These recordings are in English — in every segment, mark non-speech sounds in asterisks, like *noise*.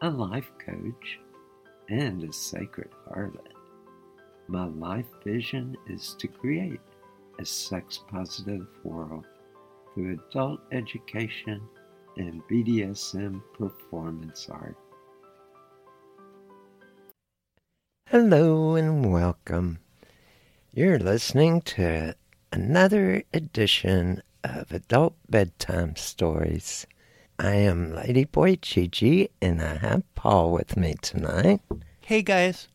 a life coach, and a sacred harlot. My life vision is to create a sex positive world through adult education and BDSM performance art. Hello and welcome. You're listening to another edition of Adult Bedtime Stories. I am Ladyboy Gigi, and I have Paul with me tonight. Hey, guys.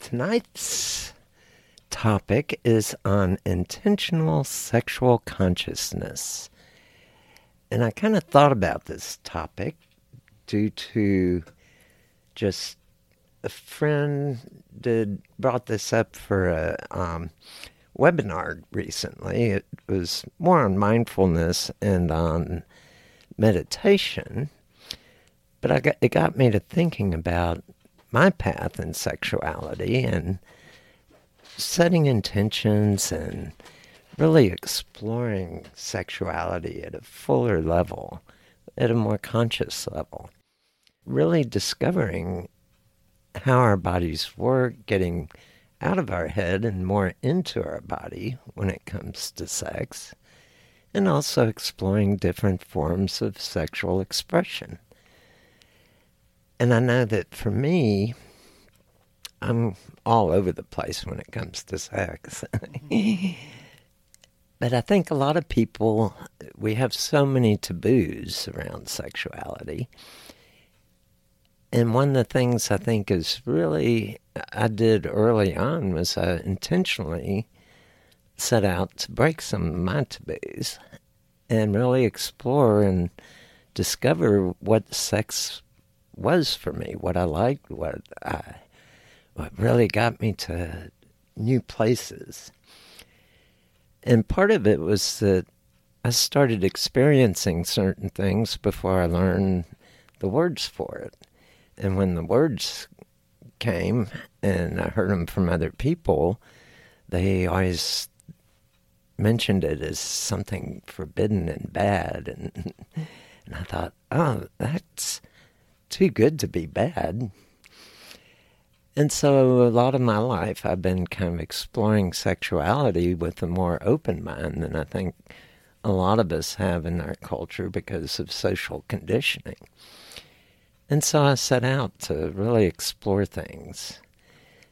Tonight's topic is on intentional sexual consciousness. And I kind of thought about this topic due to just a friend did brought this up for a um, webinar recently. It was more on mindfulness and on meditation, but got, it got me to thinking about my path in sexuality and setting intentions and really exploring sexuality at a fuller level, at a more conscious level. Really discovering how our bodies work, getting out of our head and more into our body when it comes to sex and also exploring different forms of sexual expression. And I know that for me, I'm all over the place when it comes to sex. *laughs* but I think a lot of people, we have so many taboos around sexuality. And one of the things I think is really, I did early on was I intentionally set out to break some of taboos and really explore and discover what sex was for me, what I liked, what I what really got me to new places. And part of it was that I started experiencing certain things before I learned the words for it. And when the words came and I heard them from other people, they always mentioned it as something forbidden and bad, and and I thought, oh, that's too good to be bad. And so, a lot of my life, I've been kind of exploring sexuality with a more open mind than I think a lot of us have in our culture because of social conditioning. And so, I set out to really explore things.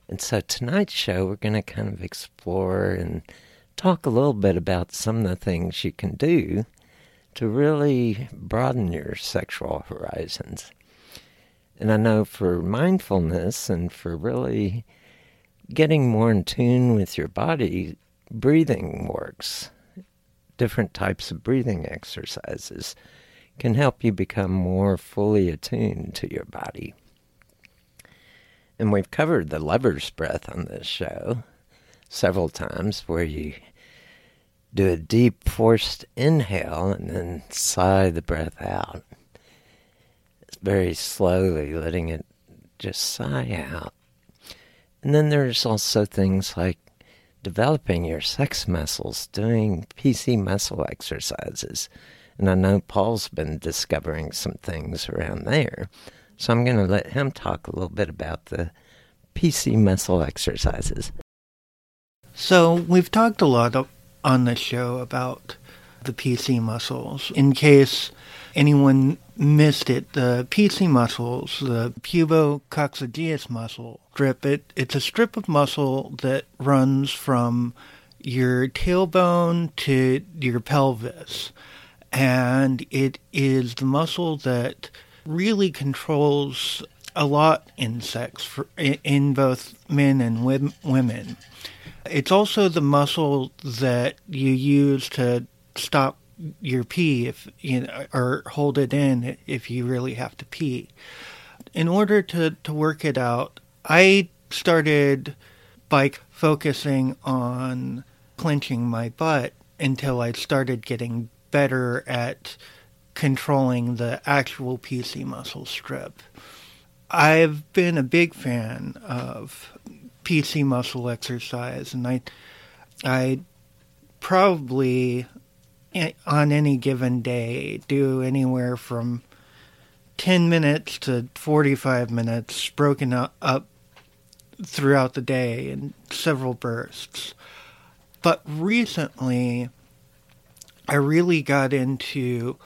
And so, tonight's show, we're going to kind of explore and talk a little bit about some of the things you can do to really broaden your sexual horizons. And I know for mindfulness and for really getting more in tune with your body, breathing works. Different types of breathing exercises can help you become more fully attuned to your body. And we've covered the lover's breath on this show several times where you do a deep forced inhale and then sigh the breath out. It's very slowly letting it just sigh out. And then there's also things like developing your sex muscles, doing PC muscle exercises. And I know Paul's been discovering some things around there. So I'm going to let him talk a little bit about the PC muscle exercises. So we've talked a lot on the show about the PC muscles. In case anyone missed it, the PC muscles, the pubococcygeus muscle strip, it, it's a strip of muscle that runs from your tailbone to your pelvis. And it is the muscle that really controls a lot in sex for, in both men and women. It's also the muscle that you use to stop your pee if you know, or hold it in if you really have to pee. In order to, to work it out, I started by focusing on clenching my butt until I started getting better at controlling the actual PC muscle strip. I've been a big fan of PC muscle exercise, and I, I probably eh, on any given day do anywhere from 10 minutes to 45 minutes broken up throughout the day in several bursts. But recently, I really got into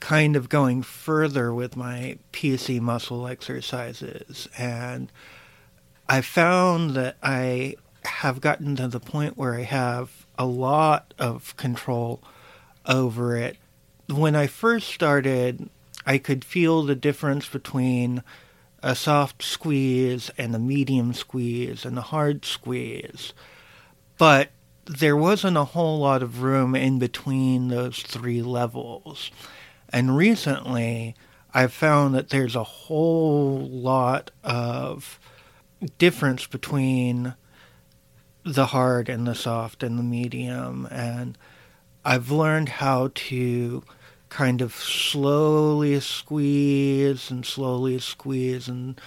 kind of going further with my PC muscle exercises. And I found that I have gotten to the point where I have a lot of control over it. When I first started, I could feel the difference between a soft squeeze and a medium squeeze and a hard squeeze. But there wasn't a whole lot of room in between those three levels. And recently, I've found that there's a whole lot of difference between the hard and the soft and the medium. And I've learned how to kind of slowly squeeze and slowly squeeze and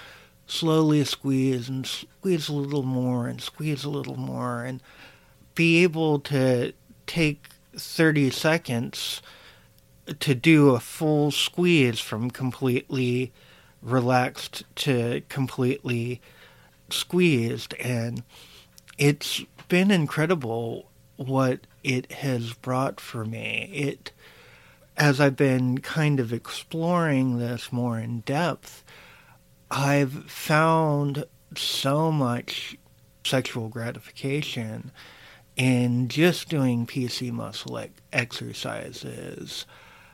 slowly squeeze and squeeze a little more and squeeze a little more and be able to take 30 seconds to do a full squeeze from completely relaxed to completely squeezed and it's been incredible what it has brought for me. It as i've been kind of exploring this more in depth i've found so much sexual gratification in just doing pc muscle exercises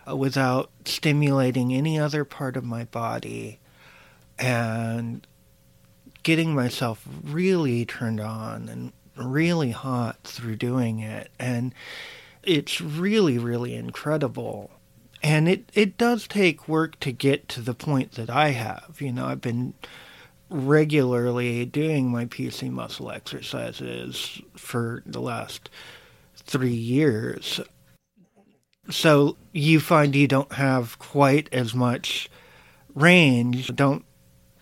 uh, without stimulating any other part of my body. And getting myself really turned on and really hot through doing it. And it's really, really incredible. And it, it does take work to get to the point that I have. You know, I've been regularly doing my PC muscle exercises for the last three years so you find you don't have quite as much range. Don't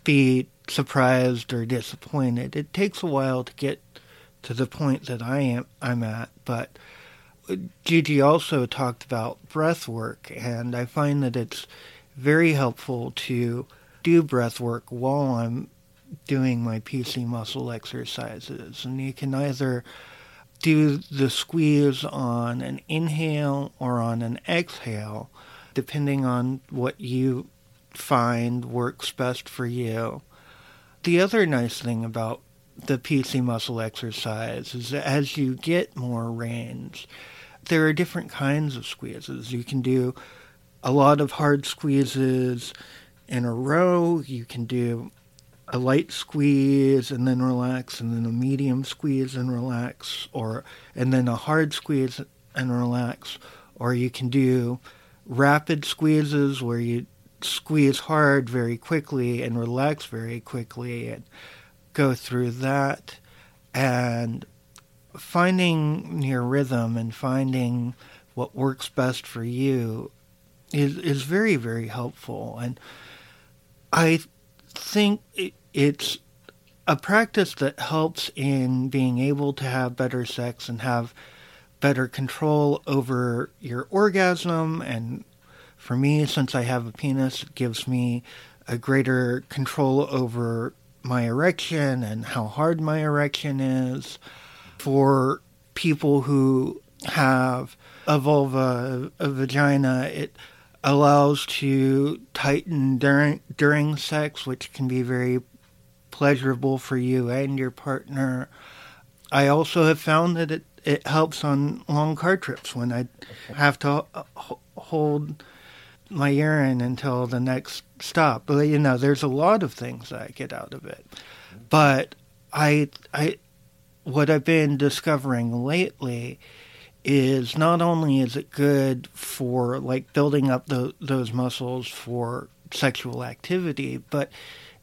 be surprised or disappointed. It takes a while to get to the point that I am I'm at, but Gigi also talked about breath work, and I find that it's very helpful to do breath work while I'm doing my PC muscle exercises. And you can either do the squeeze on an inhale or on an exhale, depending on what you find works best for you. The other nice thing about the PC muscle exercise is that as you get more range, there are different kinds of squeezes. You can do a lot of hard squeezes in a row. You can do a light squeeze and then relax and then a medium squeeze and relax or and then a hard squeeze and relax or you can do rapid squeezes where you squeeze hard very quickly and relax very quickly and go through that and finding your rhythm and finding what works best for you is is very very helpful and I think it, it's a practice that helps in being able to have better sex and have better control over your orgasm. And for me, since I have a penis, it gives me a greater control over my erection and how hard my erection is. For people who have a vulva, a vagina, it allows to tighten during during sex, which can be very pleasurable for you and your partner. I also have found that it, it helps on long car trips when I have to hold my urine until the next stop. But you know, there's a lot of things that I get out of it. But I I what I've been discovering lately is not only is it good for like building up the, those muscles for sexual activity, but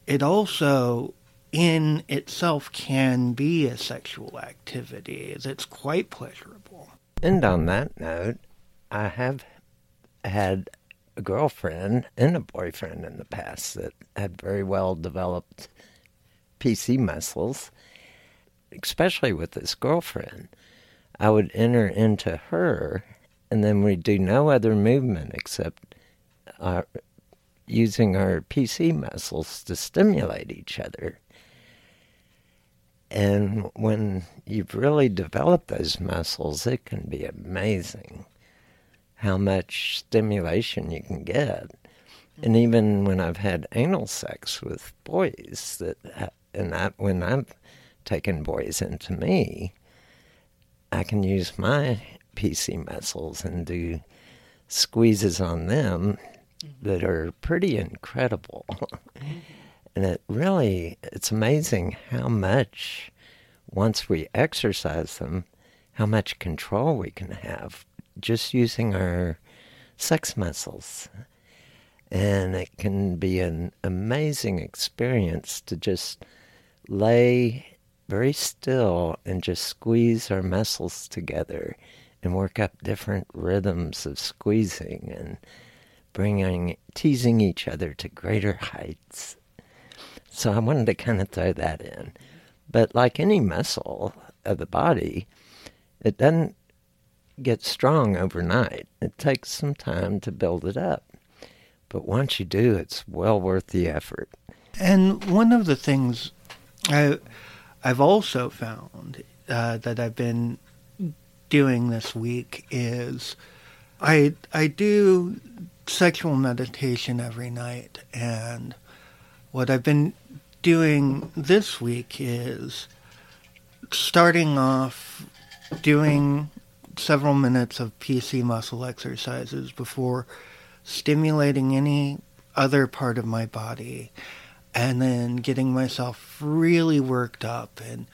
it also in itself can be a sexual activity that's quite pleasurable. And on that note, I have had a girlfriend and a boyfriend in the past that had very well developed PC muscles, especially with this girlfriend. I would enter into her, and then we'd do no other movement except uh, using our PC muscles to stimulate each other. And when you've really developed those muscles, it can be amazing how much stimulation you can get. And even when I've had anal sex with boys, that uh, and I, when I've taken boys into me, I can use my PC muscles and do squeezes on them that are pretty incredible. *laughs* and it really, it's amazing how much, once we exercise them, how much control we can have just using our sex muscles. And it can be an amazing experience to just lay very still and just squeeze our muscles together and work up different rhythms of squeezing and bringing teasing each other to greater heights. So I wanted to kind of throw that in. But like any muscle of the body, it doesn't get strong overnight. It takes some time to build it up. But once you do, it's well worth the effort. And one of the things I I've also found uh, that I've been doing this week is I I do sexual meditation every night, and what I've been doing this week is starting off doing several minutes of PC muscle exercises before stimulating any other part of my body and then getting myself really worked up and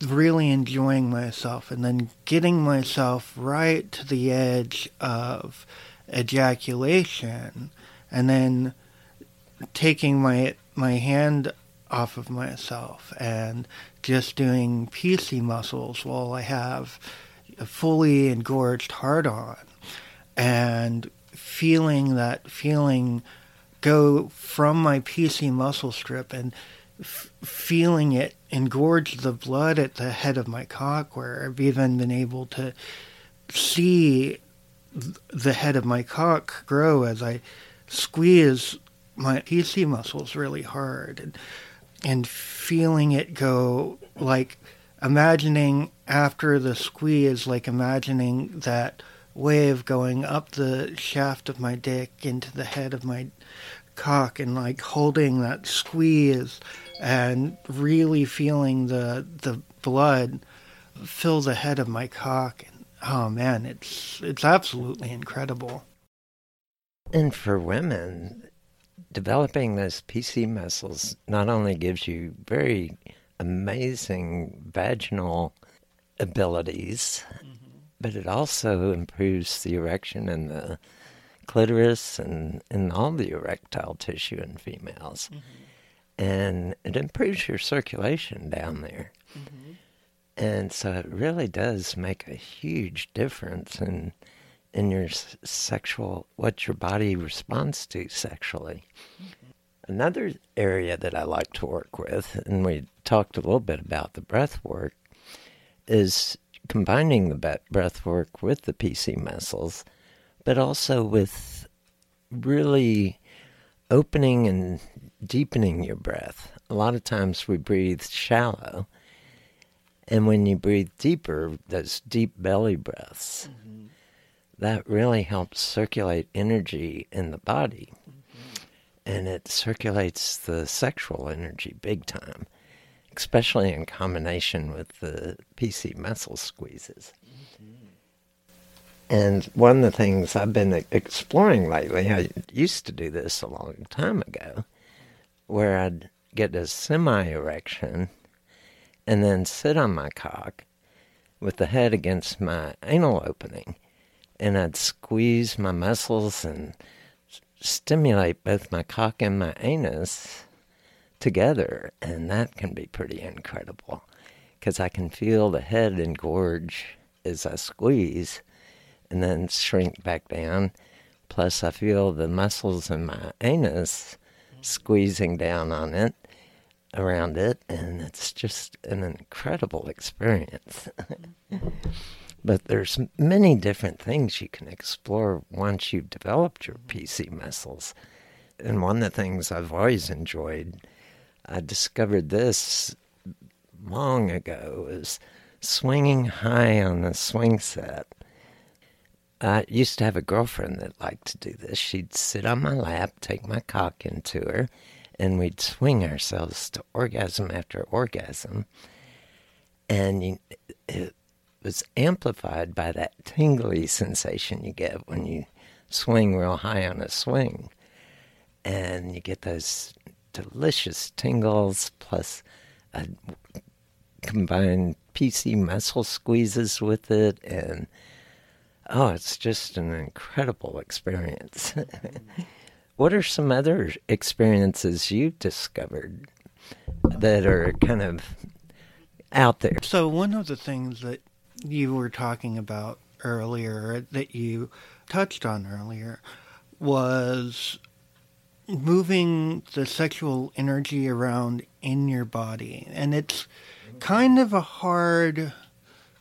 really enjoying myself and then getting myself right to the edge of ejaculation and then taking my my hand off of myself and just doing PC muscles while I have a fully engorged heart on and feeling that feeling go from my PC muscle strip and f- feeling it engorge the blood at the head of my cock, where I've even been able to see the head of my cock grow as I squeeze my PC muscles really hard and, and feeling it go like imagining after the squeeze, like imagining that wave going up the shaft of my dick into the head of my cock and like holding that squeeze and really feeling the the blood fill the head of my cock. And oh man it's it's absolutely incredible. And for women developing those PC muscles not only gives you very amazing vaginal abilities, mm-hmm. but it also improves the erection in the clitoris and in all the erectile tissue in females. Mm-hmm. And it improves your circulation down there. Mm-hmm. And so it really does make a huge difference in in your sexual what your body responds to sexually. Another area that I like to work with, and we talked a little bit about the breath work, is combining the breath work with the PC muscles, but also with really opening and deepening your breath. A lot of times we breathe shallow, and when you breathe deeper, those deep belly breaths, mm-hmm. that really helps circulate energy in the body. And it circulates the sexual energy big time especially in combination with the PC muscle squeezes. Mm-hmm. And one of the things I've been exploring lately, I used to do this a long time ago, where I'd get a semi erection and then sit on my cock with the head against my anal opening, and I'd squeeze my muscles and stimulate both my cock and my anus together, and that can be pretty incredible because I can feel the head engorge as I squeeze and then shrink back down. Plus, I feel the muscles in my anus squeezing down on it, around it, and it's just an incredible experience. *laughs* but there's many different things you can explore once you've developed your PC muscles. And one of the things I've always enjoyed I discovered this long ago is swinging high on the swing set. I used to have a girlfriend that liked to do this. She'd sit on my lap, take my cock into her, and we'd swing ourselves to orgasm after orgasm. And it was amplified by that tingly sensation you get when you swing real high on a swing. And you get those delicious tingles plus a combined PC muscle squeezes with it. And oh it's just an incredible experience. *laughs* What are some other experiences you've discovered that are kind of out there? So one of the things that you were talking about earlier that you touched on earlier was moving the sexual energy around in your body. And it's kind of a hard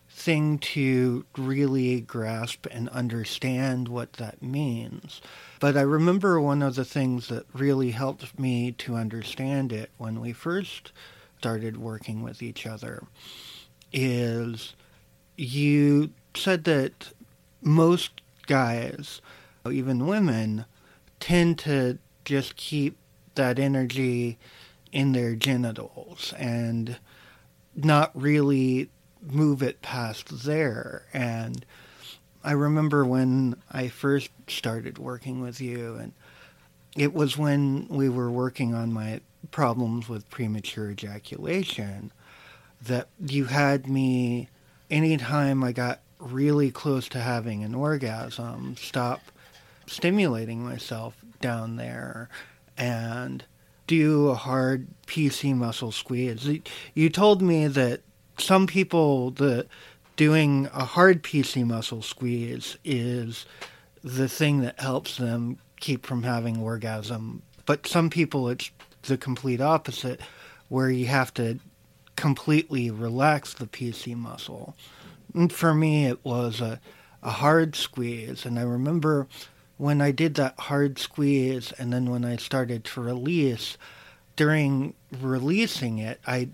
thing to really grasp and understand what that means. But I remember one of the things that really helped me to understand it when we first started working with each other is you said that most guys, even women, tend to just keep that energy in their genitals and not really move it past there. And I remember when I first started working with you, and it was when we were working on my problems with premature ejaculation that you had me, anytime I got really close to having an orgasm, stop stimulating myself down there and do a hard PC muscle squeeze. You told me that some people that doing a hard PC muscle squeeze is the thing that helps them keep from having orgasm. But some people it's the complete opposite where you have to completely relax the PC muscle. And for me it was a a hard squeeze and I remember when I did that hard squeeze and then when I started to release, during releasing it, I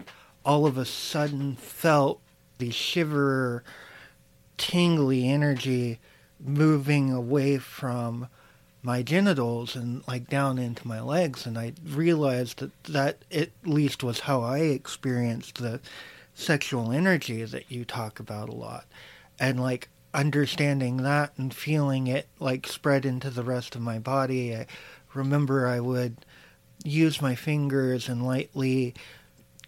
all of a sudden felt the shiver, tingly energy moving away from my genitals and like down into my legs and I realized that that at least was how I experienced the sexual energy that you talk about a lot. And like understanding that and feeling it like spread into the rest of my body. I remember I would use my fingers and lightly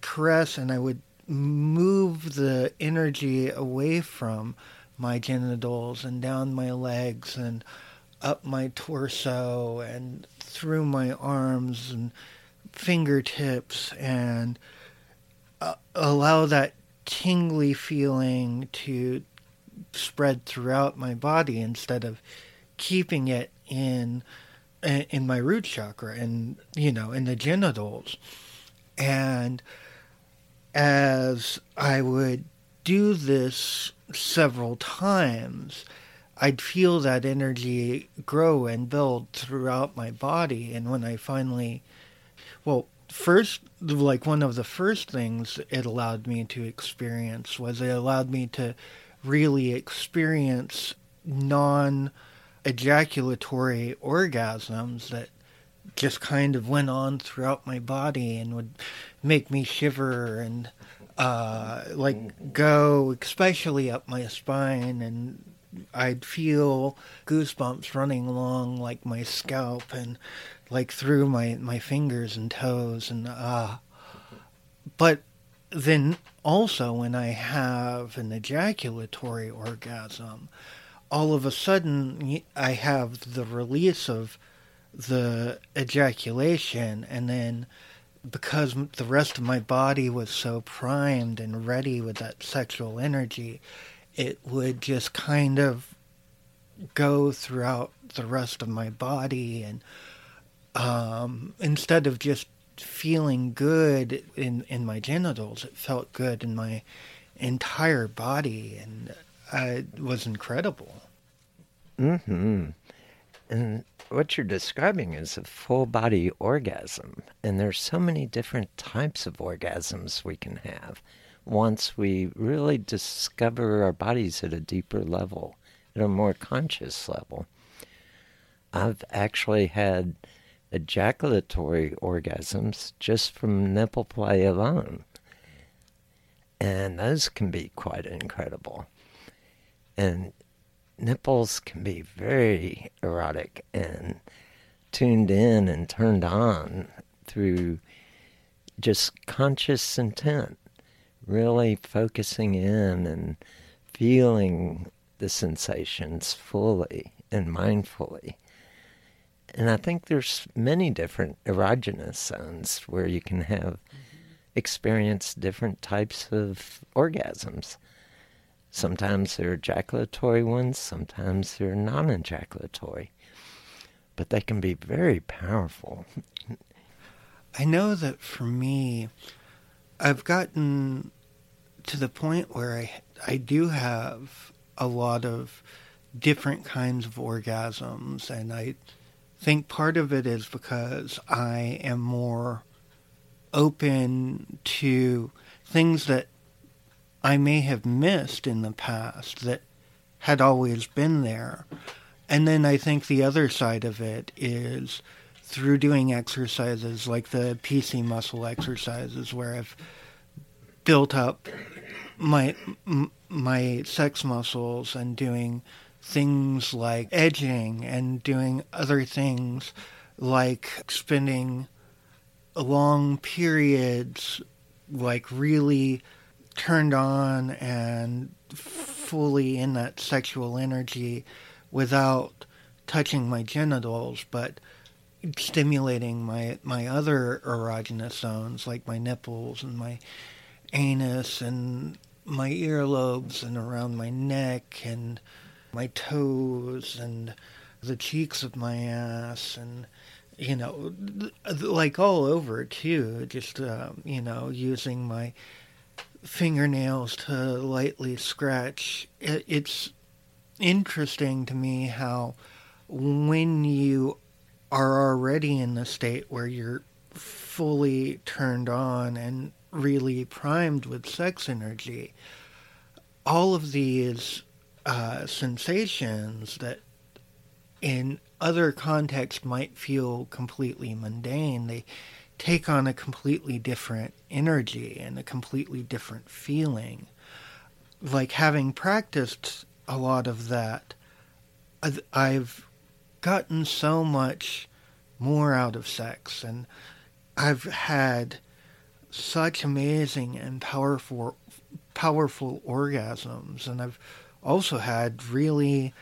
caress, and I would move the energy away from my genitals and down my legs and up my torso and through my arms and fingertips and uh, allow that tingly feeling to spread throughout my body instead of keeping it in in my root chakra and you know in the genitals. And as I would do this several times I'd feel that energy grow and build throughout my body. And when I finally well first like one of the first things it allowed me to experience was it allowed me to really experience non ejaculatory orgasms that just kind of went on throughout my body and would make me shiver and uh, like go especially up my spine and I'd feel goosebumps running along like my scalp and like through my, my fingers and toes and ah. Uh, but then also when I have an ejaculatory orgasm, all of a sudden I have the release of the ejaculation and then because the rest of my body was so primed and ready with that sexual energy, it would just kind of go throughout the rest of my body and um, instead of just feeling good in in my genitals. It felt good in my entire body, and uh, it was incredible. mm-hmm And what you're describing is a full body orgasm, and there's so many different types of orgasms we can have. Once we really discover our bodies at a deeper level, at a more conscious level. I've actually had ejaculatory orgasms just from nipple play alone. And those can be quite incredible. And nipples can be very erotic and tuned in and turned on through just conscious intent, really focusing in and feeling the sensations fully and mindfully. And I think there's many different erogenous zones where you can have experience different types of orgasms. Sometimes they're ejaculatory ones, sometimes they're non ejaculatory. But they can be very powerful. I know that for me, I've gotten to the point where I, I do have a lot of different kinds of orgasms, and I think part of it is because I am more open to things that I may have missed in the past that had always been there. And then I think the other side of it is through doing exercises like the PC muscle exercises where I've built up my my sex muscles and doing things like edging and doing other things like spending long periods like really turned on and fully in that sexual energy without touching my genitals but stimulating my my other erogenous zones like my nipples and my anus and my earlobes and around my neck and my toes and the cheeks of my ass and you know like all over too. Just uh, you know using my fingernails to lightly scratch. It's interesting to me how when you are already in the state where you're fully turned on and really primed with sex energy all of these uh, sensations that in other contexts might feel completely mundane, they take on a completely different energy and a completely different feeling. Like having practiced a lot of that, I've gotten so much more out of sex and I've had such amazing and powerful powerful orgasms and I've also had really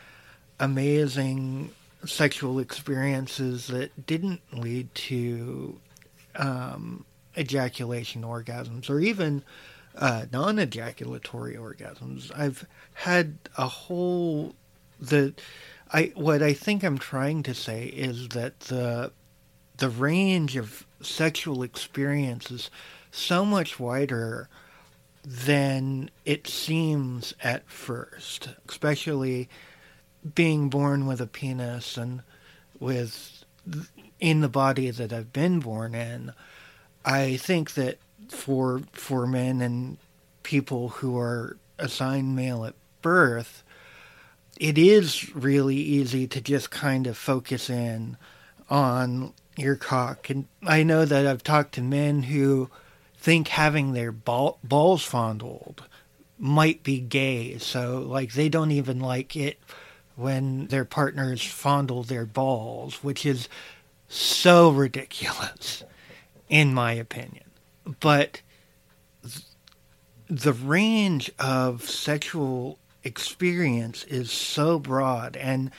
amazing sexual experiences that didn't lead to um, ejaculation orgasms or even uh, non-ejaculatory orgasms. I've had a whole the I what I think I'm trying to say is that the the range of sexual experiences so much wider than it seems at first, especially being born with a penis and with in the body that I've been born in. I think that for for men and people who are assigned male at birth, it is really easy to just kind of focus in on your cock. And I know that I've talked to men who think having their ball, balls fondled might be gay. So, like, they don't even like it when their partners fondle their balls, which is so ridiculous, in my opinion. But the range of sexual experience is so broad, and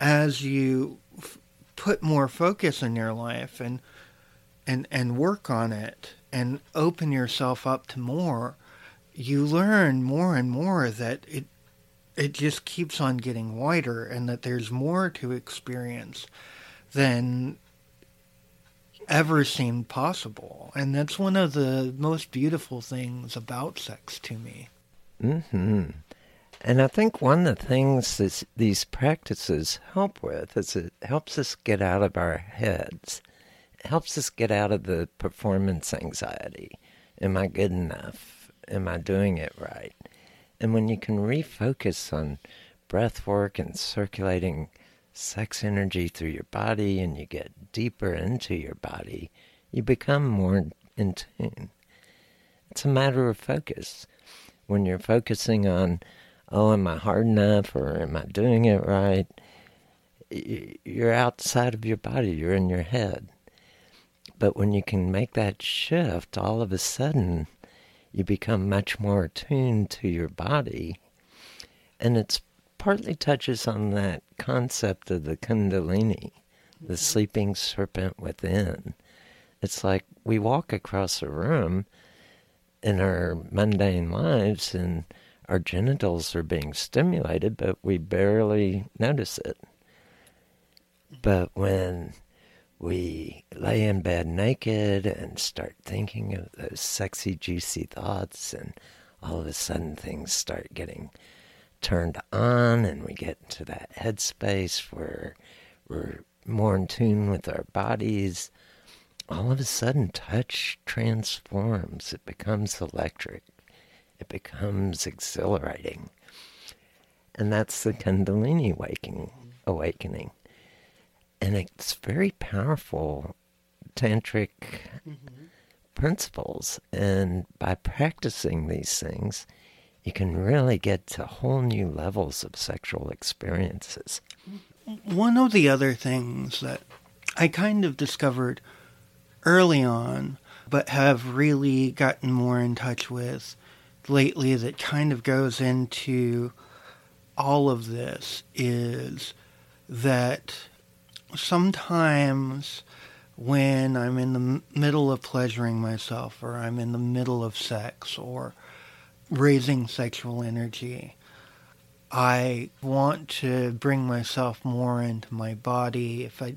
as you f- put more focus in your life and and and work on it and open yourself up to more, you learn more and more that it it just keeps on getting wider and that there's more to experience than ever seemed possible. And that's one of the most beautiful things about sex to me. hmm And I think one of the things that these practices help with is it helps us get out of our heads. Helps us get out of the performance anxiety. Am I good enough? Am I doing it right? And when you can refocus on breath work and circulating sex energy through your body and you get deeper into your body, you become more in tune. It's a matter of focus. When you're focusing on, oh, am I hard enough or am I doing it right? You're outside of your body, you're in your head. But when you can make that shift, all of a sudden, you become much more attuned to your body. And it's partly touches on that concept of the Kundalini, the mm-hmm. sleeping serpent within. It's like we walk across a room in our mundane lives and our genitals are being stimulated, but we barely notice it. But when we lay in bed naked and start thinking of those sexy, juicy thoughts, and all of a sudden things start getting turned on and we get into that headspace where we're more in tune with our bodies, all of a sudden touch transforms. It becomes electric. It becomes exhilarating. And that's the Kundalini waking, awakening. And it's very powerful tantric mm-hmm. principles. And by practicing these things, you can really get to whole new levels of sexual experiences. One of the other things that I kind of discovered early on, but have really gotten more in touch with lately, that kind of goes into all of this is that sometimes when I'm in the middle of pleasuring myself, or I'm in the middle of sex, or raising sexual energy. I want to bring myself more into my body. If I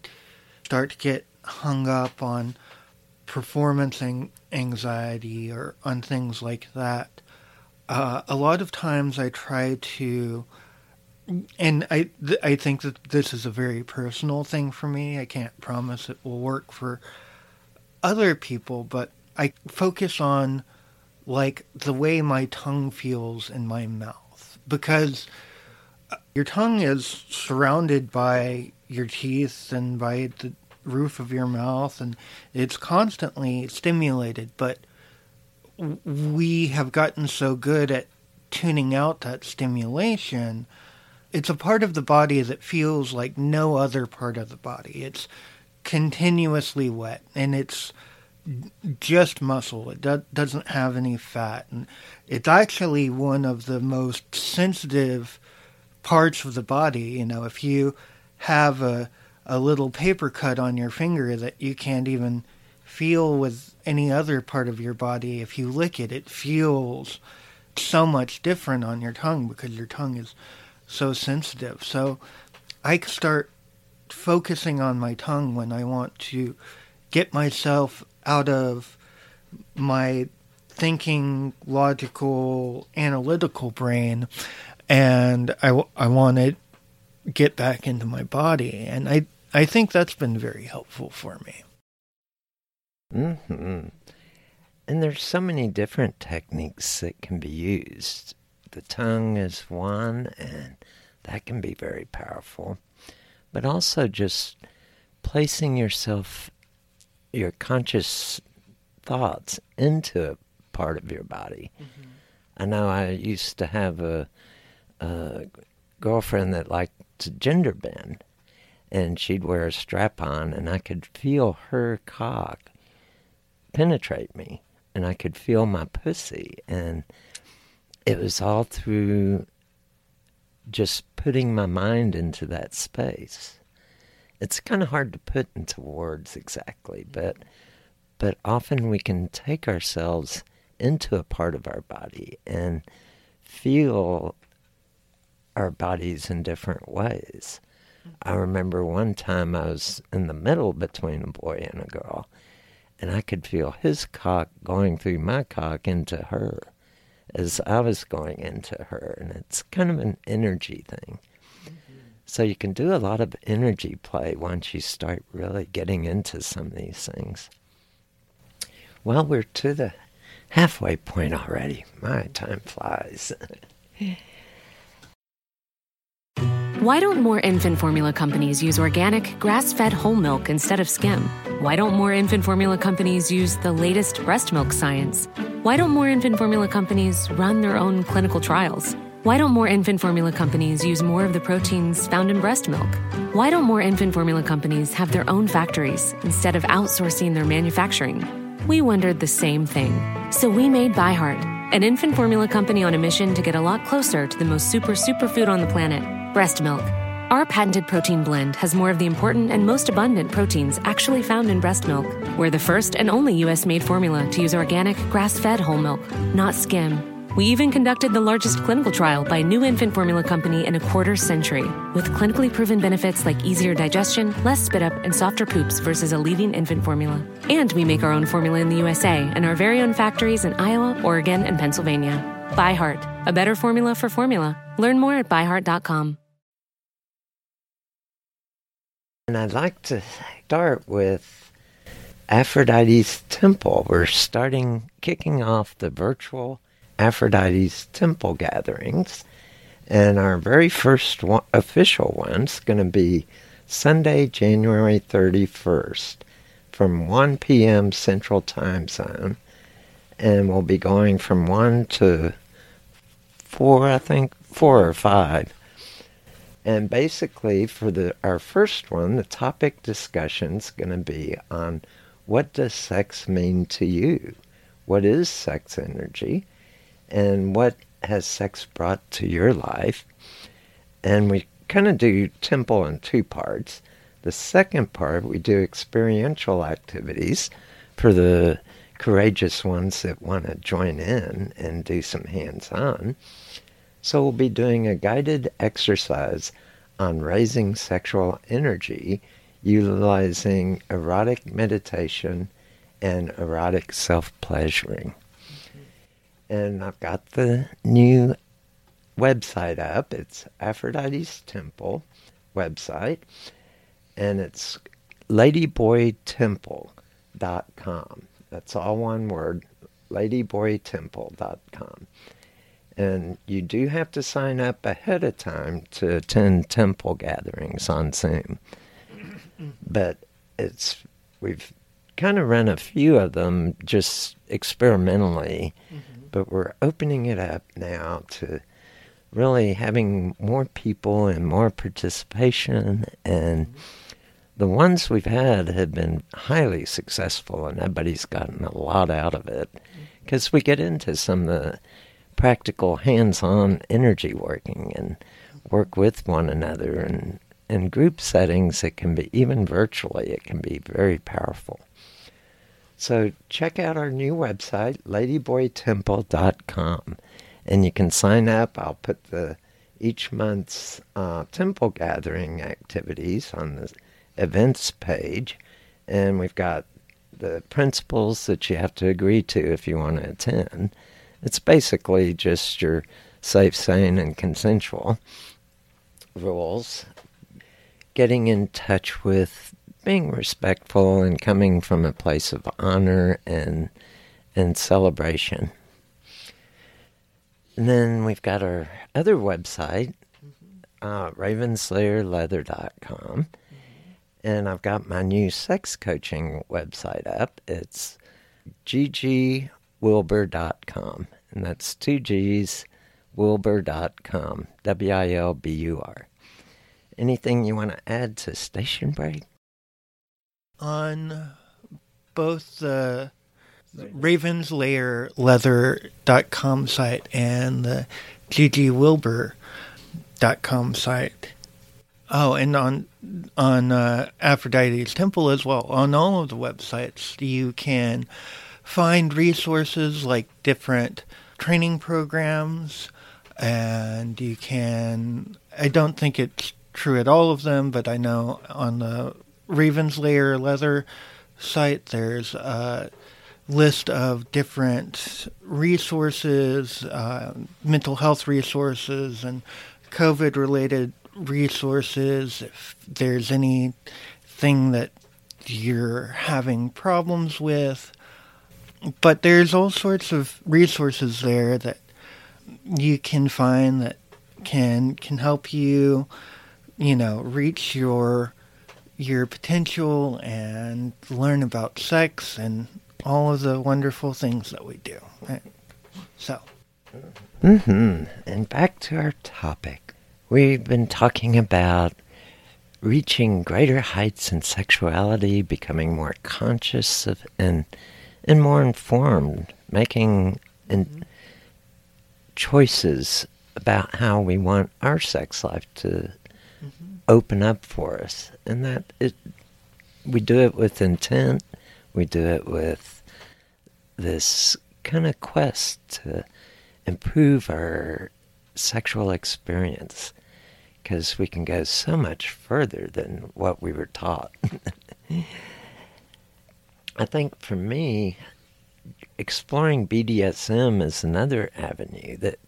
start to get hung up on performance anxiety or on things like that, uh, a lot of times I try to, and I th- I think that this is a very personal thing for me. I can't promise it will work for other people, but I focus on like the way my tongue feels in my mouth because uh, your tongue is surrounded by your teeth and by the roof of your mouth and it's constantly stimulated but we have gotten so good at tuning out that stimulation it's a part of the body that feels like no other part of the body it's continuously wet and it's just muscle. It do- doesn't have any fat, and it's actually one of the most sensitive parts of the body. You know, if you have a a little paper cut on your finger that you can't even feel with any other part of your body, if you lick it, it feels so much different on your tongue because your tongue is so sensitive. So I start focusing on my tongue when I want to get myself out of my thinking, logical, analytical brain, and I, I want to get back into my body. And I, I think that's been very helpful for me. hmm And there's so many different techniques that can be used. The tongue is one, and that can be very powerful. But also just placing yourself, your conscious thoughts into a part of your body. Mm-hmm. I know I used to have a, a girlfriend that liked to gender bend, and she'd wear a strap on, and I could feel her cock penetrate me, and I could feel my pussy, and it was all through just putting my mind into that space. It's kind of hard to put into words exactly, but but often we can take ourselves into a part of our body and feel our bodies in different ways. I remember one time I was in the middle between a boy and a girl, and I could feel his cock going through my cock into her as I was going into her. And it's kind of an energy thing. So you can do a lot of energy play once you start really getting into some of these things. Well, we're to the halfway point already. My time flies. *laughs* Why don't more infant formula companies use organic, grass fed whole milk instead of skim? Why don't more infant formula companies use the latest breast milk science? Why don't more infant formula companies run their own clinical trials? Why don't more infant formula companies use more of the proteins found in breast milk? Why don't more infant formula companies have their own factories instead of outsourcing their manufacturing? We wondered the same thing. So we made ByHeart, an infant formula company on a mission to get a lot closer to the most super superfood on the planet breast milk. Our patented protein blend has more of the important and most abundant proteins actually found in breast milk. We're the first and only US made formula to use organic, grass fed whole milk, not skim. We even conducted the largest clinical trial by a new infant formula company in a quarter century, with clinically proven benefits like easier digestion, less spit up, and softer poops versus a leading infant formula. And we make our own formula in the USA and our very own factories in Iowa, Oregon, and Pennsylvania. ByHeart, a better formula for formula. Learn more at byheart.com. And I'd like to start with Aphrodite's Temple. We're starting, kicking off the virtual Aphrodite's Temple gatherings. And our very first one, official one's going to be Sunday, January 31st from 1 p.m. Central Time Zone. And we'll be going from 1 to 4, I think, 4 or 5 and basically, for the our first one, the topic discussion is going to be on what does sex mean to you? What is sex energy? And what has sex brought to your life? And we kind of do temple in two parts. The second part, we do experiential activities for the courageous ones that want to join in and do some hands on. So we'll be doing a guided exercise on raising sexual energy utilizing erotic meditation and erotic self-pleasuring. And I've got the new website up. It's Aphrodite's Temple website. And it's ladyboytemple.com. That's all one word, ladyboytemple.com. And you do have to sign up ahead of time to attend temple gatherings on Zoom. But it's we've kind of run a few of them just experimentally, mm-hmm. but we're opening it up now to really having more people and more participation and mm-hmm. the ones we've had have been highly successful, and everybody's gotten a lot out of it because we get into some of the practical hands-on energy working and work with one another. And in group settings it can be even virtually it can be very powerful. So check out our new website ladyboytemple.com and you can sign up. I'll put the each month's uh, temple gathering activities on the events page. And we've got the principles that you have to agree to if you want to attend. It's basically just your safe, sane, and consensual rules. Getting in touch with being respectful and coming from a place of honor and and celebration. And then we've got our other website, uh, ravenslayerleather.com and I've got my new sex coaching website up. It's ggwilbur.com, and that's two G's, wilbur.com, W I L B U R. Anything you want to add to Station Break? On both the ravenslayerleather.com site and the ggwilbur.com site, Oh, and on on uh, Aphrodite's Temple as well. On all of the websites, you can find resources like different training programs, and you can. I don't think it's true at all of them, but I know on the Ravenslayer Leather site, there's a list of different resources, uh, mental health resources, and COVID related resources, if there's anything that you're having problems with. But there's all sorts of resources there that you can find that can can help you, you know, reach your your potential and learn about sex and all of the wonderful things that we do. So. Mm-hmm. And back to our topic. We've been talking about reaching greater heights in sexuality, becoming more conscious of and and more informed, making in choices about how we want our sex life to mm-hmm. open up for us, and that it we do it with intent. We do it with this kind of quest to improve our sexual experience because we can go so much further than what we were taught. *laughs* I think for me, exploring BDSM is another avenue that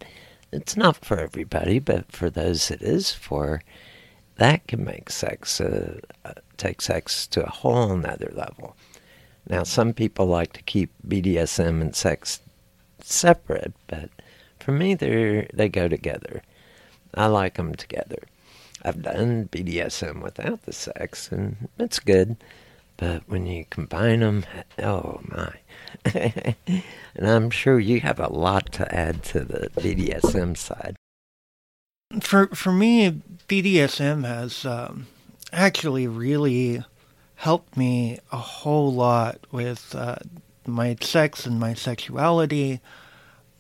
it's not for everybody, but for those it is for, that can make sex uh, uh, take sex to a whole nother level. Now, some people like to keep BDSM and sex separate, but for me, they they go together. I like them together. I've done BDSM without the sex, and it's good. But when you combine them, oh my. *laughs* and I'm sure you have a lot to add to the BDSM side. For for me, BDSM has um, actually really helped me a whole lot with uh, my sex and my sexuality,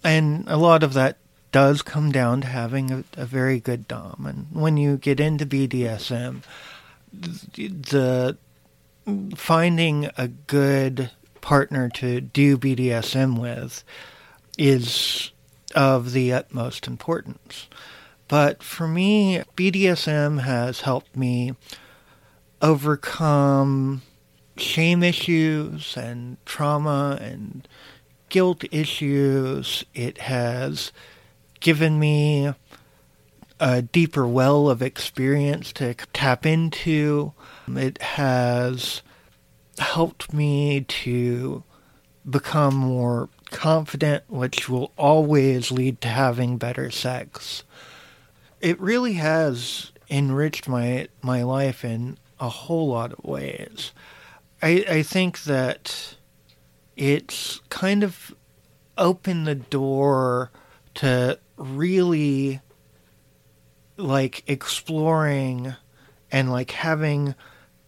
and a lot of that does come down to having a, a very good dom. And when you get into BDSM, the finding a good partner to do BDSM with is of the utmost importance. But for me, BDSM has helped me overcome shame issues and trauma and guilt issues. It has given me a deeper well of experience to tap into. It has helped me to become more confident, which will always lead to having better sex. It really has enriched my my life in a whole lot of ways. I, I think that it's kind of opened the door to really like exploring and like having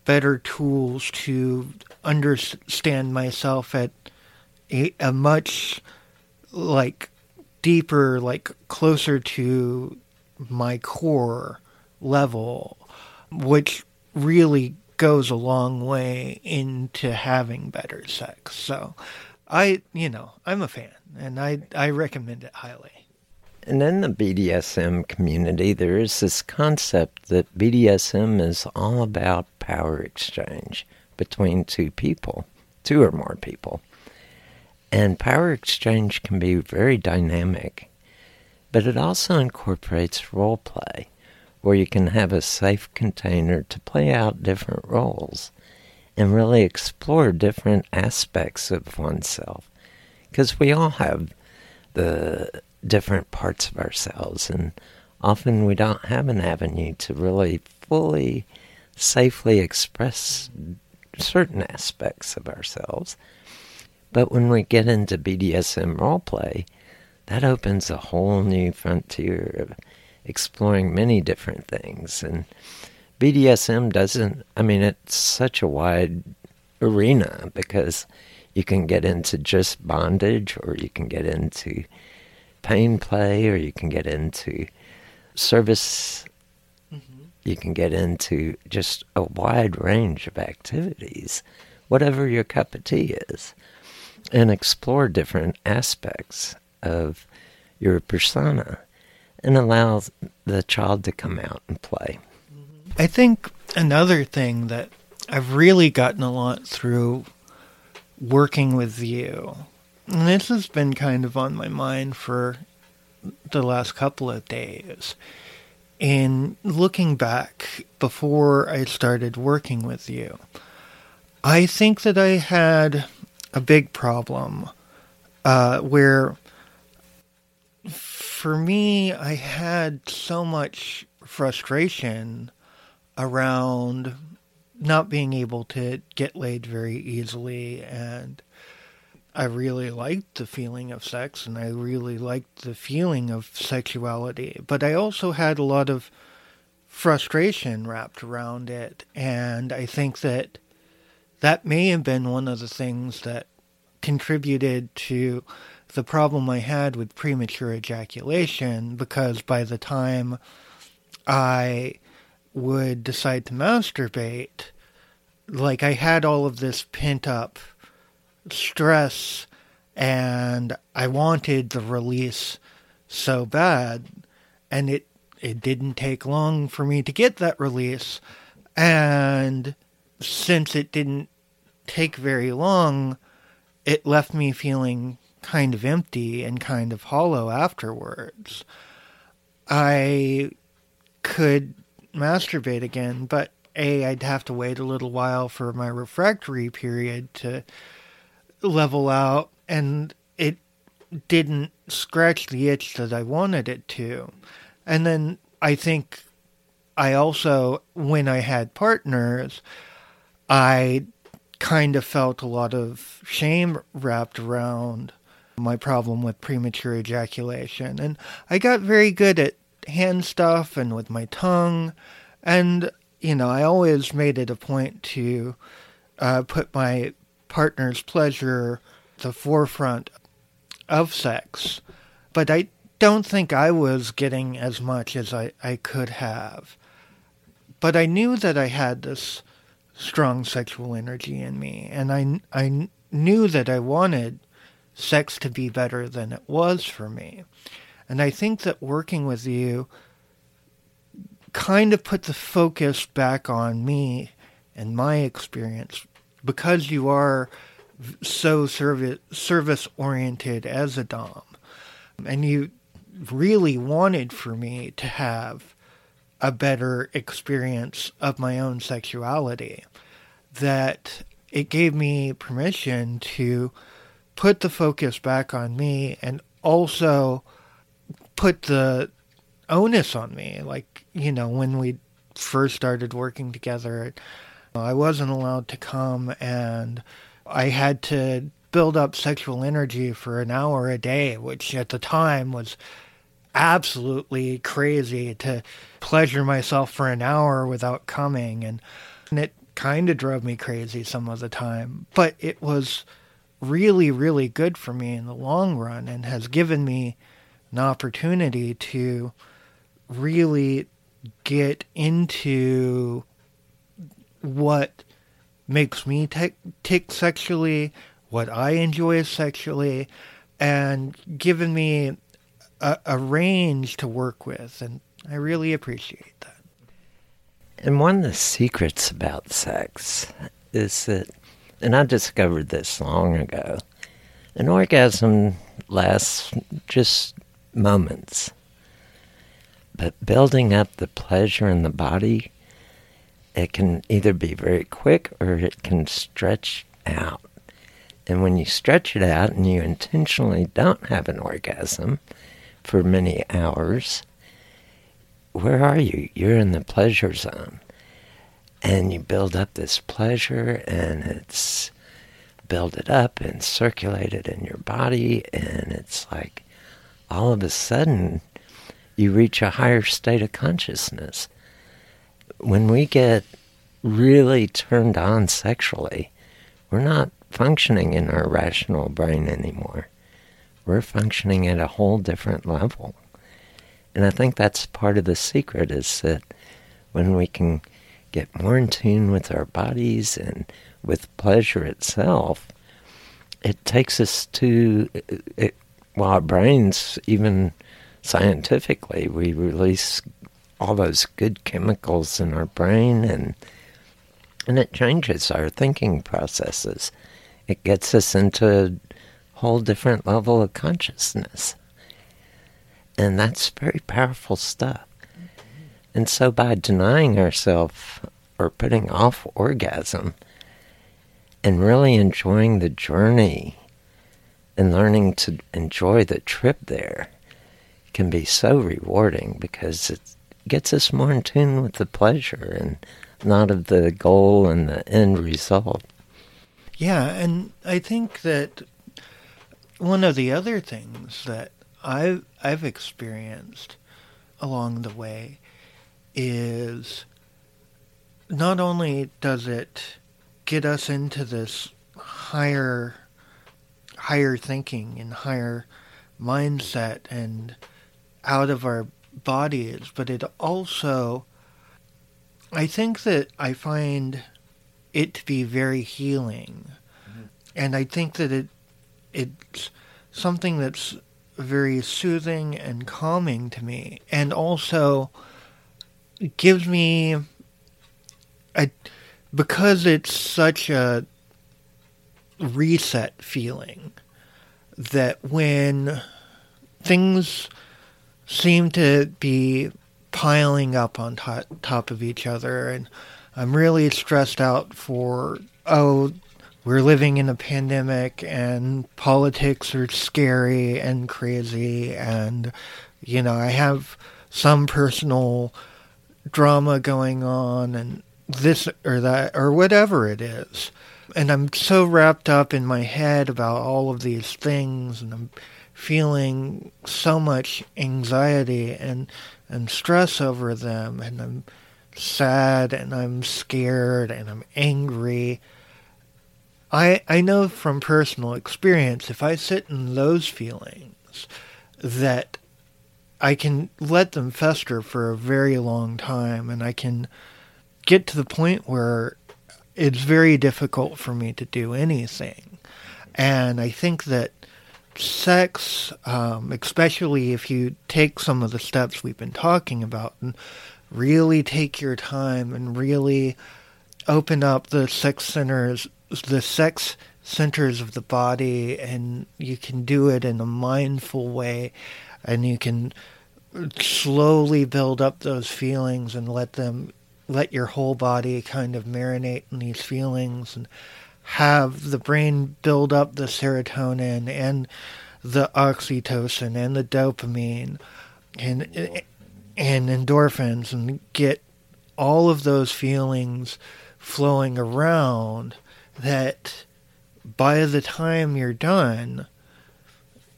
better tools to understand myself at a, a much like deeper, like closer to my core level, which really goes a long way into having better sex. So I, you know, I'm a fan and I, I recommend it highly. And in the BDSM community, there is this concept that BDSM is all about power exchange between two people, two or more people. And power exchange can be very dynamic, but it also incorporates role play, where you can have a safe container to play out different roles and really explore different aspects of oneself. Because we all have the different parts of ourselves, and often we don't have an avenue to really fully, safely express certain aspects of ourselves. But when we get into BDSM roleplay, that opens a whole new frontier of exploring many different things. And BDSM doesn't, I mean, it's such a wide arena because you can get into just bondage or you can get into pain play or you can get into service. Mm-hmm. You can get into just a wide range of activities, whatever your cup of tea is and explore different aspects of your persona and allow the child to come out and play. I think another thing that I've really gotten a lot through working with you, and this has been kind of on my mind for the last couple of days. In looking back before I started working with you, I think that I had a big problem uh, where for me, I had so much frustration around not being able to get laid very easily and I really liked the feeling of sex and I really liked the feeling of sexuality, but I also had a lot of frustration wrapped around it and I think that that may have been one of the things that contributed to the problem I had with premature ejaculation because by the time I would decide to masturbate, like I had all of this pent up stress and I wanted the release so bad and it it didn't take long for me to get that release and since it didn't take very long, it left me feeling kind of empty and kind of hollow afterwards. I could masturbate again, but A, I'd have to wait a little while for my refractory period to level out, and it didn't scratch the itch that I wanted it to. And then I think I also, when I had partners, I kind of felt a lot of shame wrapped around my problem with premature ejaculation. And I got very good at hand stuff and with my tongue. And, you know, I always made it a point to uh, put my partner's pleasure the forefront of sex. But I don't think I was getting as much as I, I could have. But I knew that I had this strong sexual energy in me, and I I knew that I wanted sex to be better than it was for me. And I think that working with you kind of put the focus back on me and my experience because you are so service service oriented as a dom and you really wanted for me to have a better experience of my own sexuality that it gave me permission to put the focus back on me and also put the onus on me. Like, you know, when we first started working together, I wasn't allowed to come and I had to build up sexual energy for an hour a day, which at the time was absolutely crazy to pleasure myself for an hour without coming and, and it kind of drove me crazy some of the time, but it was really, really good for me in the long run and has given me an opportunity to really get into what makes me tick, tick sexually, what I enjoy sexually, and given me a, a range to work with. And I really appreciate that. And one of the secrets about sex is that, and I discovered this long ago, an orgasm lasts just moments. But building up the pleasure in the body, it can either be very quick or it can stretch out. And when you stretch it out and you intentionally don't have an orgasm for many hours, where are you? You're in the pleasure zone. And you build up this pleasure and it's build it up and circulate it in your body and it's like all of a sudden you reach a higher state of consciousness. When we get really turned on sexually, we're not functioning in our rational brain anymore. We're functioning at a whole different level. And I think that's part of the secret is that when we can get more in tune with our bodies and with pleasure itself, it takes us to, it, well, our brains, even scientifically, we release all those good chemicals in our brain and and it changes our thinking processes. It gets us into a whole different level of consciousness. And that's very powerful stuff. And so by denying ourselves or putting off orgasm and really enjoying the journey and learning to enjoy the trip there can be so rewarding because it gets us more in tune with the pleasure and not of the goal and the end result. Yeah, and I think that one of the other things that I've I've experienced along the way is not only does it get us into this higher higher thinking and higher mindset and out of our bodies, but it also I think that I find it to be very healing. Mm-hmm. And I think that it it's something that's very soothing and calming to me, and also gives me a because it's such a reset feeling that when things seem to be piling up on top, top of each other and I'm really stressed out for oh we're living in a pandemic and politics are scary and crazy and you know I have some personal drama going on and this or that or whatever it is. And I'm so wrapped up in my head about all of these things and I'm feeling so much anxiety and and stress over them and I'm sad and I'm scared and I'm angry I I know from personal experience if I sit in those feelings that I can let them fester for a very long time and I can get to the point where it's very difficult for me to do anything. And I think that sex, um, especially if you take some of the steps we've been talking about and really take your time and really open up the sex centers, the sex centers of the body, and you can do it in a mindful way, and you can slowly build up those feelings and let them let your whole body kind of marinate in these feelings and have the brain build up the serotonin and the oxytocin and the dopamine and and endorphins and get all of those feelings flowing around that by the time you're done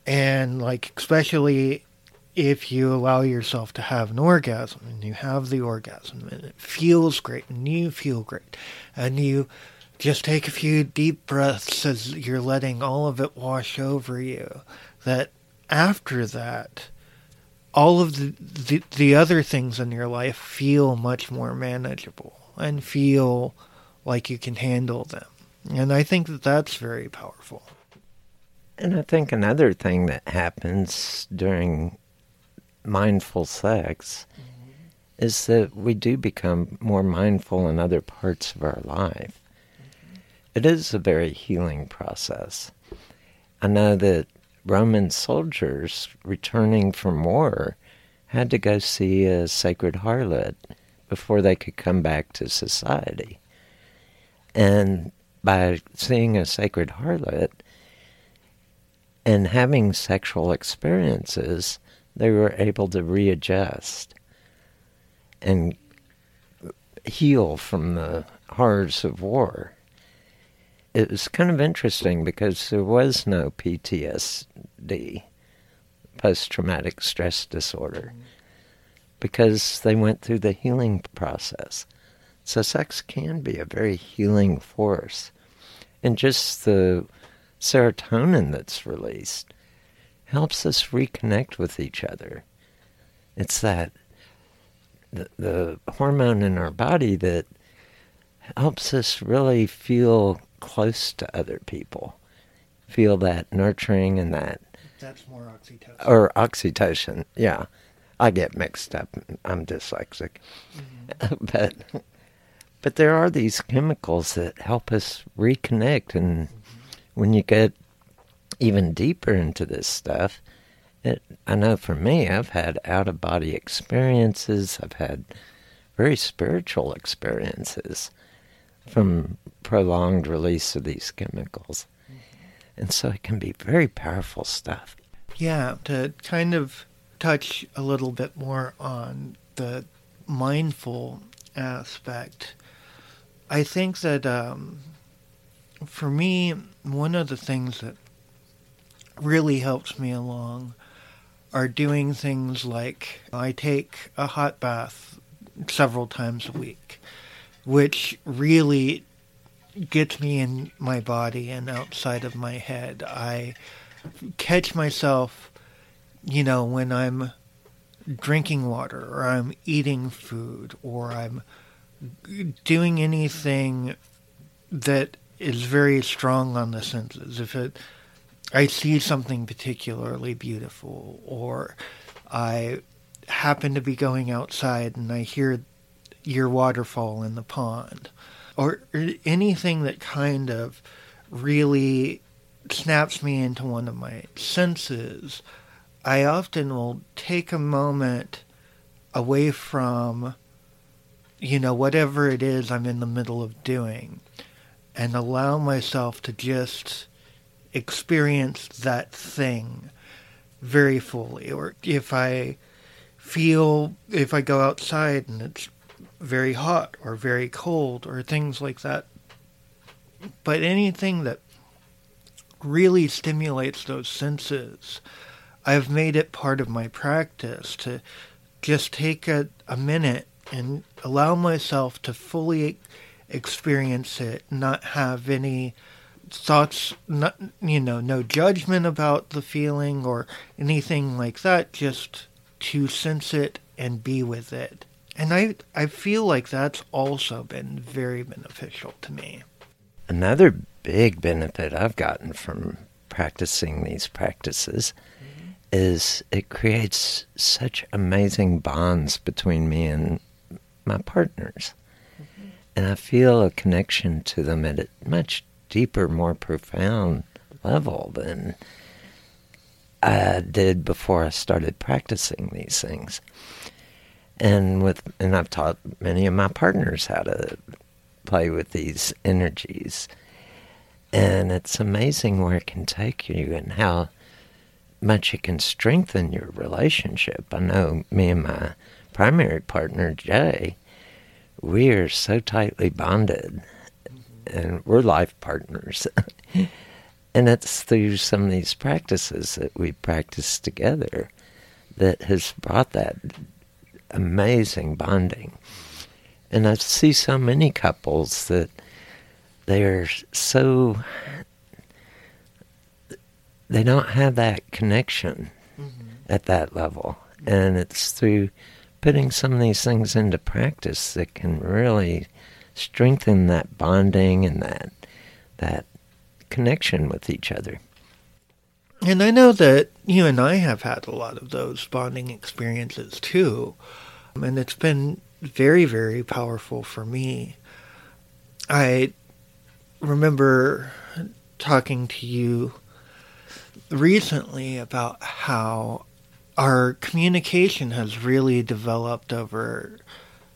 and like especially if you allow yourself to have an orgasm and you have the orgasm and it feels great and you feel great and you just take a few deep breaths as you're letting all of it wash over you, that after that, all of the, the, the other things in your life feel much more manageable and feel like you can handle them. And I think that that's very powerful. And I think another thing that happens during mindful sex mm-hmm. is that we do become more mindful in other parts of our life. It is a very healing process. I know that Roman soldiers returning from war had to go see a sacred harlot before they could come back to society. And by seeing a sacred harlot and having sexual experiences, they were able to readjust and heal from the horrors of war. It was kind of interesting because there was no PTSD, post traumatic stress disorder, because they went through the healing process. So, sex can be a very healing force. And just the serotonin that's released helps us reconnect with each other. It's that the, the hormone in our body that helps us really feel close to other people, feel that nurturing and that. That's more oxytocin. Or oxytocin, yeah. I get mixed up. I'm dyslexic, mm-hmm. *laughs* but but there are these chemicals that help us reconnect, and mm-hmm. when you get even deeper into this stuff, it, I know for me, I've had out of body experiences, I've had very spiritual experiences from prolonged release of these chemicals. And so it can be very powerful stuff. Yeah, to kind of touch a little bit more on the mindful aspect, I think that um, for me, one of the things that really helps me along are doing things like I take a hot bath several times a week, which really gets me in my body and outside of my head. I catch myself, you know, when I'm drinking water or I'm eating food or I'm doing anything that is very strong on the senses. If it I see something particularly beautiful, or I happen to be going outside and I hear your waterfall in the pond, or anything that kind of really snaps me into one of my senses, I often will take a moment away from, you know, whatever it is I'm in the middle of doing and allow myself to just experience that thing very fully. Or if I feel, if I go outside and it's very hot or very cold or things like that. But anything that really stimulates those senses, I've made it part of my practice to just take a, a minute and allow myself to fully experience it, not have any thoughts, not, you know, no judgment about the feeling or anything like that, just to sense it and be with it. And I, I feel like that's also been very beneficial to me. Another big benefit I've gotten from practicing these practices mm-hmm. is it creates such amazing bonds between me and my partners. Mm-hmm. And I feel a connection to them at a much deeper, more profound level than I did before I started practicing these things. And with and I've taught many of my partners how to play with these energies. And it's amazing where it can take you and how much it can strengthen your relationship. I know me and my primary partner, Jay, we are so tightly bonded and we're life partners. *laughs* and it's through some of these practices that we practice together that has brought that amazing bonding. And I see so many couples that they're so they don't have that connection mm-hmm. at that level. And it's through putting some of these things into practice that can really strengthen that bonding and that that connection with each other. And I know that you and I have had a lot of those bonding experiences too. And it's been very, very powerful for me. I remember talking to you recently about how our communication has really developed over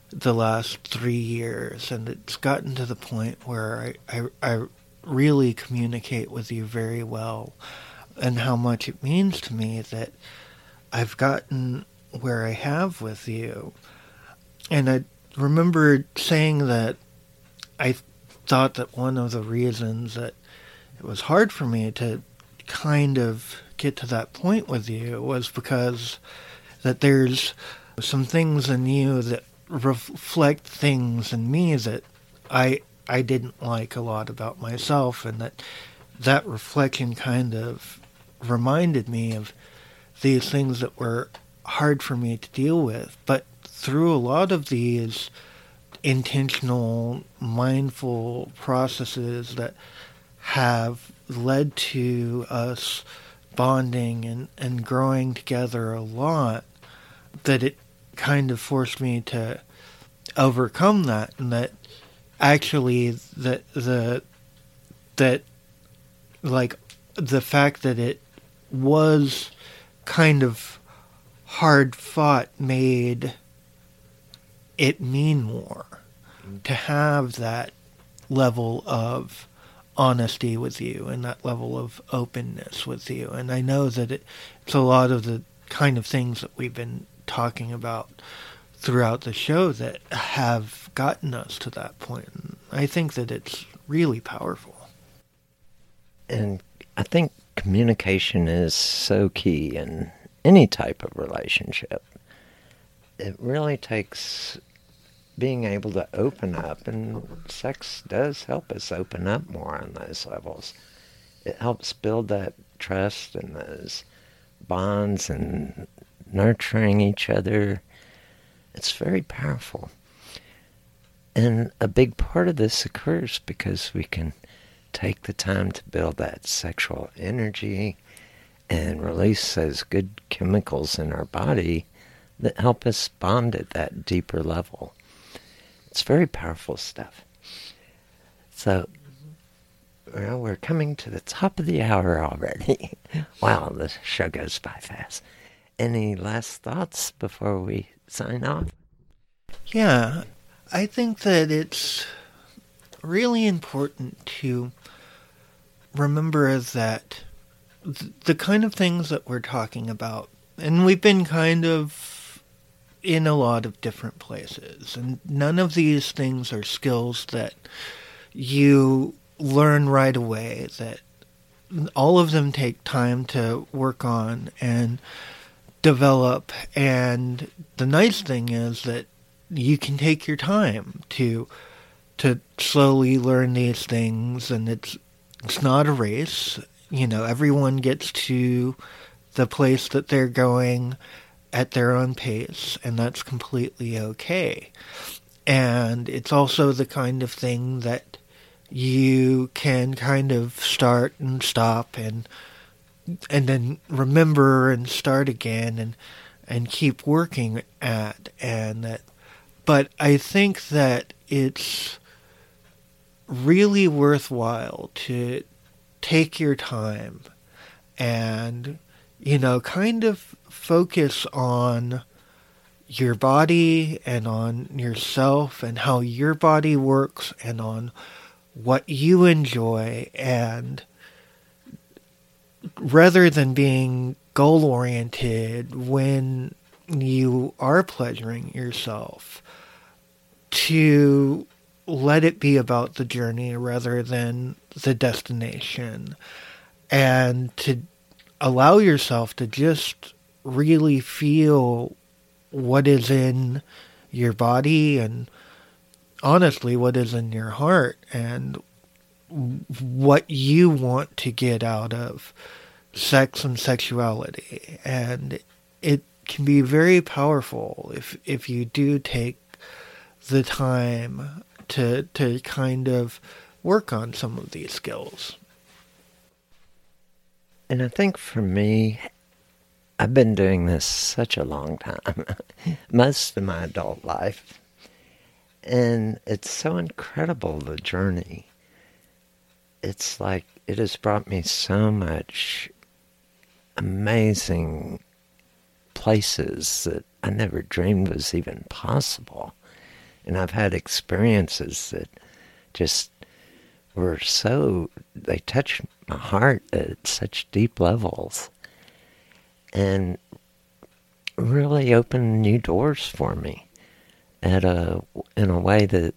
the last three years, and it's gotten to the point where I, I, I really communicate with you very well and how much it means to me that I've gotten where I have with you. And I remember saying that I thought that one of the reasons that it was hard for me to kind of get to that point with you was because that there's some things in you that reflect things in me that I I didn't like a lot about myself and that that reflection kind of reminded me of these things that were hard for me to deal with. But through a lot of these intentional, mindful processes that have led to us bonding and, and growing together a lot, that it kind of forced me to overcome that and that actually that the that like the fact that it was kind of hard fought made it mean more to have that level of honesty with you and that level of openness with you. And I know that it, it's a lot of the kind of things that we've been talking about throughout the show that have gotten us to that point. And I think that it's really powerful. And I think communication is so key in any type of relationship. It really takes being able to open up, and sex does help us open up more on those levels. It helps build that trust and those bonds and nurturing each other. It's very powerful. And a big part of this occurs because we can take the time to build that sexual energy and release those good chemicals in our body that help us bond at that deeper level. It's very powerful stuff. So, well, we're coming to the top of the hour already. *laughs* wow, the show goes by fast. Any last thoughts before we sign off? Yeah, I think that it's really important to remember that the kind of things that we're talking about, and we've been kind of in a lot of different places. And none of these things are skills that you learn right away, that all of them take time to work on and develop. And the nice thing is that you can take your time to to slowly learn these things and it's it's not a race. You know, everyone gets to the place that they're going at their own pace, and that's completely okay. And it's also the kind of thing that you can kind of start and stop and and then remember and start again and and keep working at and that but I think that it's really worthwhile to take your time and you know kind of focus on your body and on yourself and how your body works and on what you enjoy. And rather than being goal oriented when you are pleasuring yourself to let it be about the journey rather than the destination. And to allow yourself to just really feel what is in your body and honestly what is in your heart and what you want to get out of sex and sexuality. And it can be very powerful if if you do take the time to to kind of work on some of these skills. And I think for me, I've been doing this such a long time, *laughs* most of my adult life. And it's so incredible, the journey. It's like it has brought me so much amazing places that I never dreamed was even possible. And I've had experiences that just were so, they touched my heart at such deep levels and really opened new doors for me at a, in a way that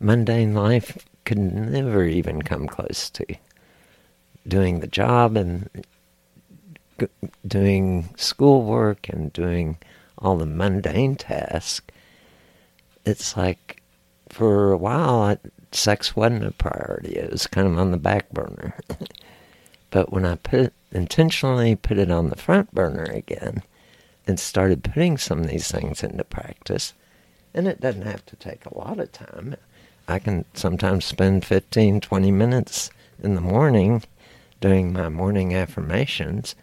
mundane life could never even come close to. Doing the job and doing schoolwork and doing all the mundane tasks, it's like for a while, sex wasn't a priority. It was kind of on the back burner. *laughs* but when I put intentionally put it on the front burner again and started putting some of these things into practice, and it doesn't have to take a lot of time. I can sometimes spend 15, 20 minutes in the morning doing my morning affirmations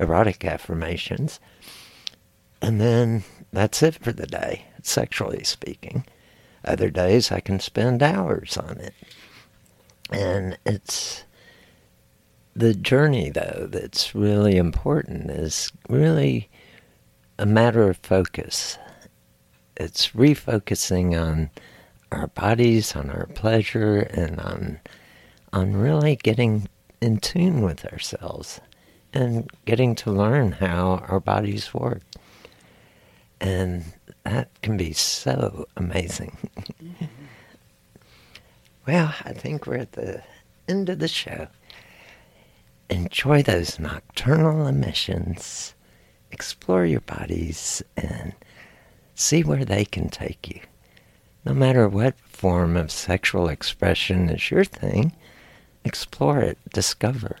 erotic affirmations. And then that's it for the day, sexually speaking. Other days I can spend hours on it. And it's the journey, though, that's really important is really a matter of focus. It's refocusing on our bodies, on our pleasure, and on on really getting in tune with ourselves and getting to learn how our bodies work. And that can be so amazing. *laughs* well, I think we're at the end of the show. Enjoy those nocturnal emissions, explore your bodies, and see where they can take you. No matter what form of sexual expression is your thing, explore it, discover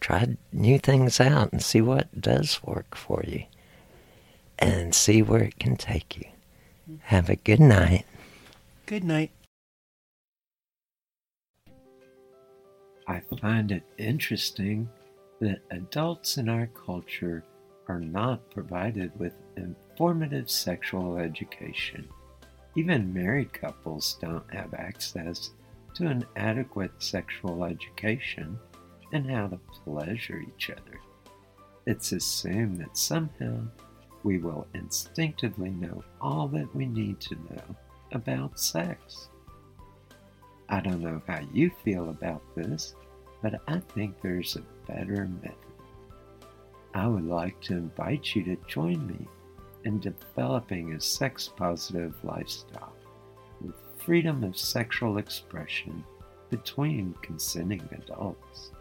try new things out and see what does work for you and see where it can take you. Have a good night. Good night. I find it interesting that adults in our culture are not provided with informative sexual education. Even married couples don't have access to an adequate sexual education and how to pleasure each other. It's assumed that somehow we will instinctively know all that we need to know about sex. I don't know how you feel about this, but I think there's a better method. I would like to invite you to join me in developing a sex positive lifestyle with freedom of sexual expression between consenting adults.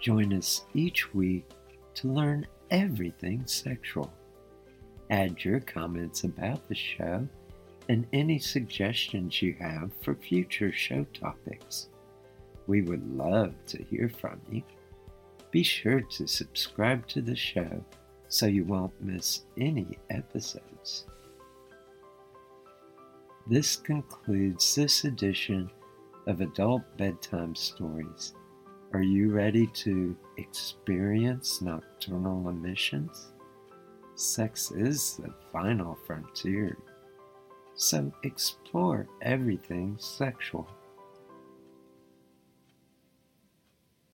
Join us each week to learn everything sexual. Add your comments about the show and any suggestions you have for future show topics. We would love to hear from you. Be sure to subscribe to the show so you won't miss any episodes. This concludes this edition of Adult Bedtime Stories. Are you ready to experience nocturnal emissions? Sex is the final frontier, so explore everything sexual.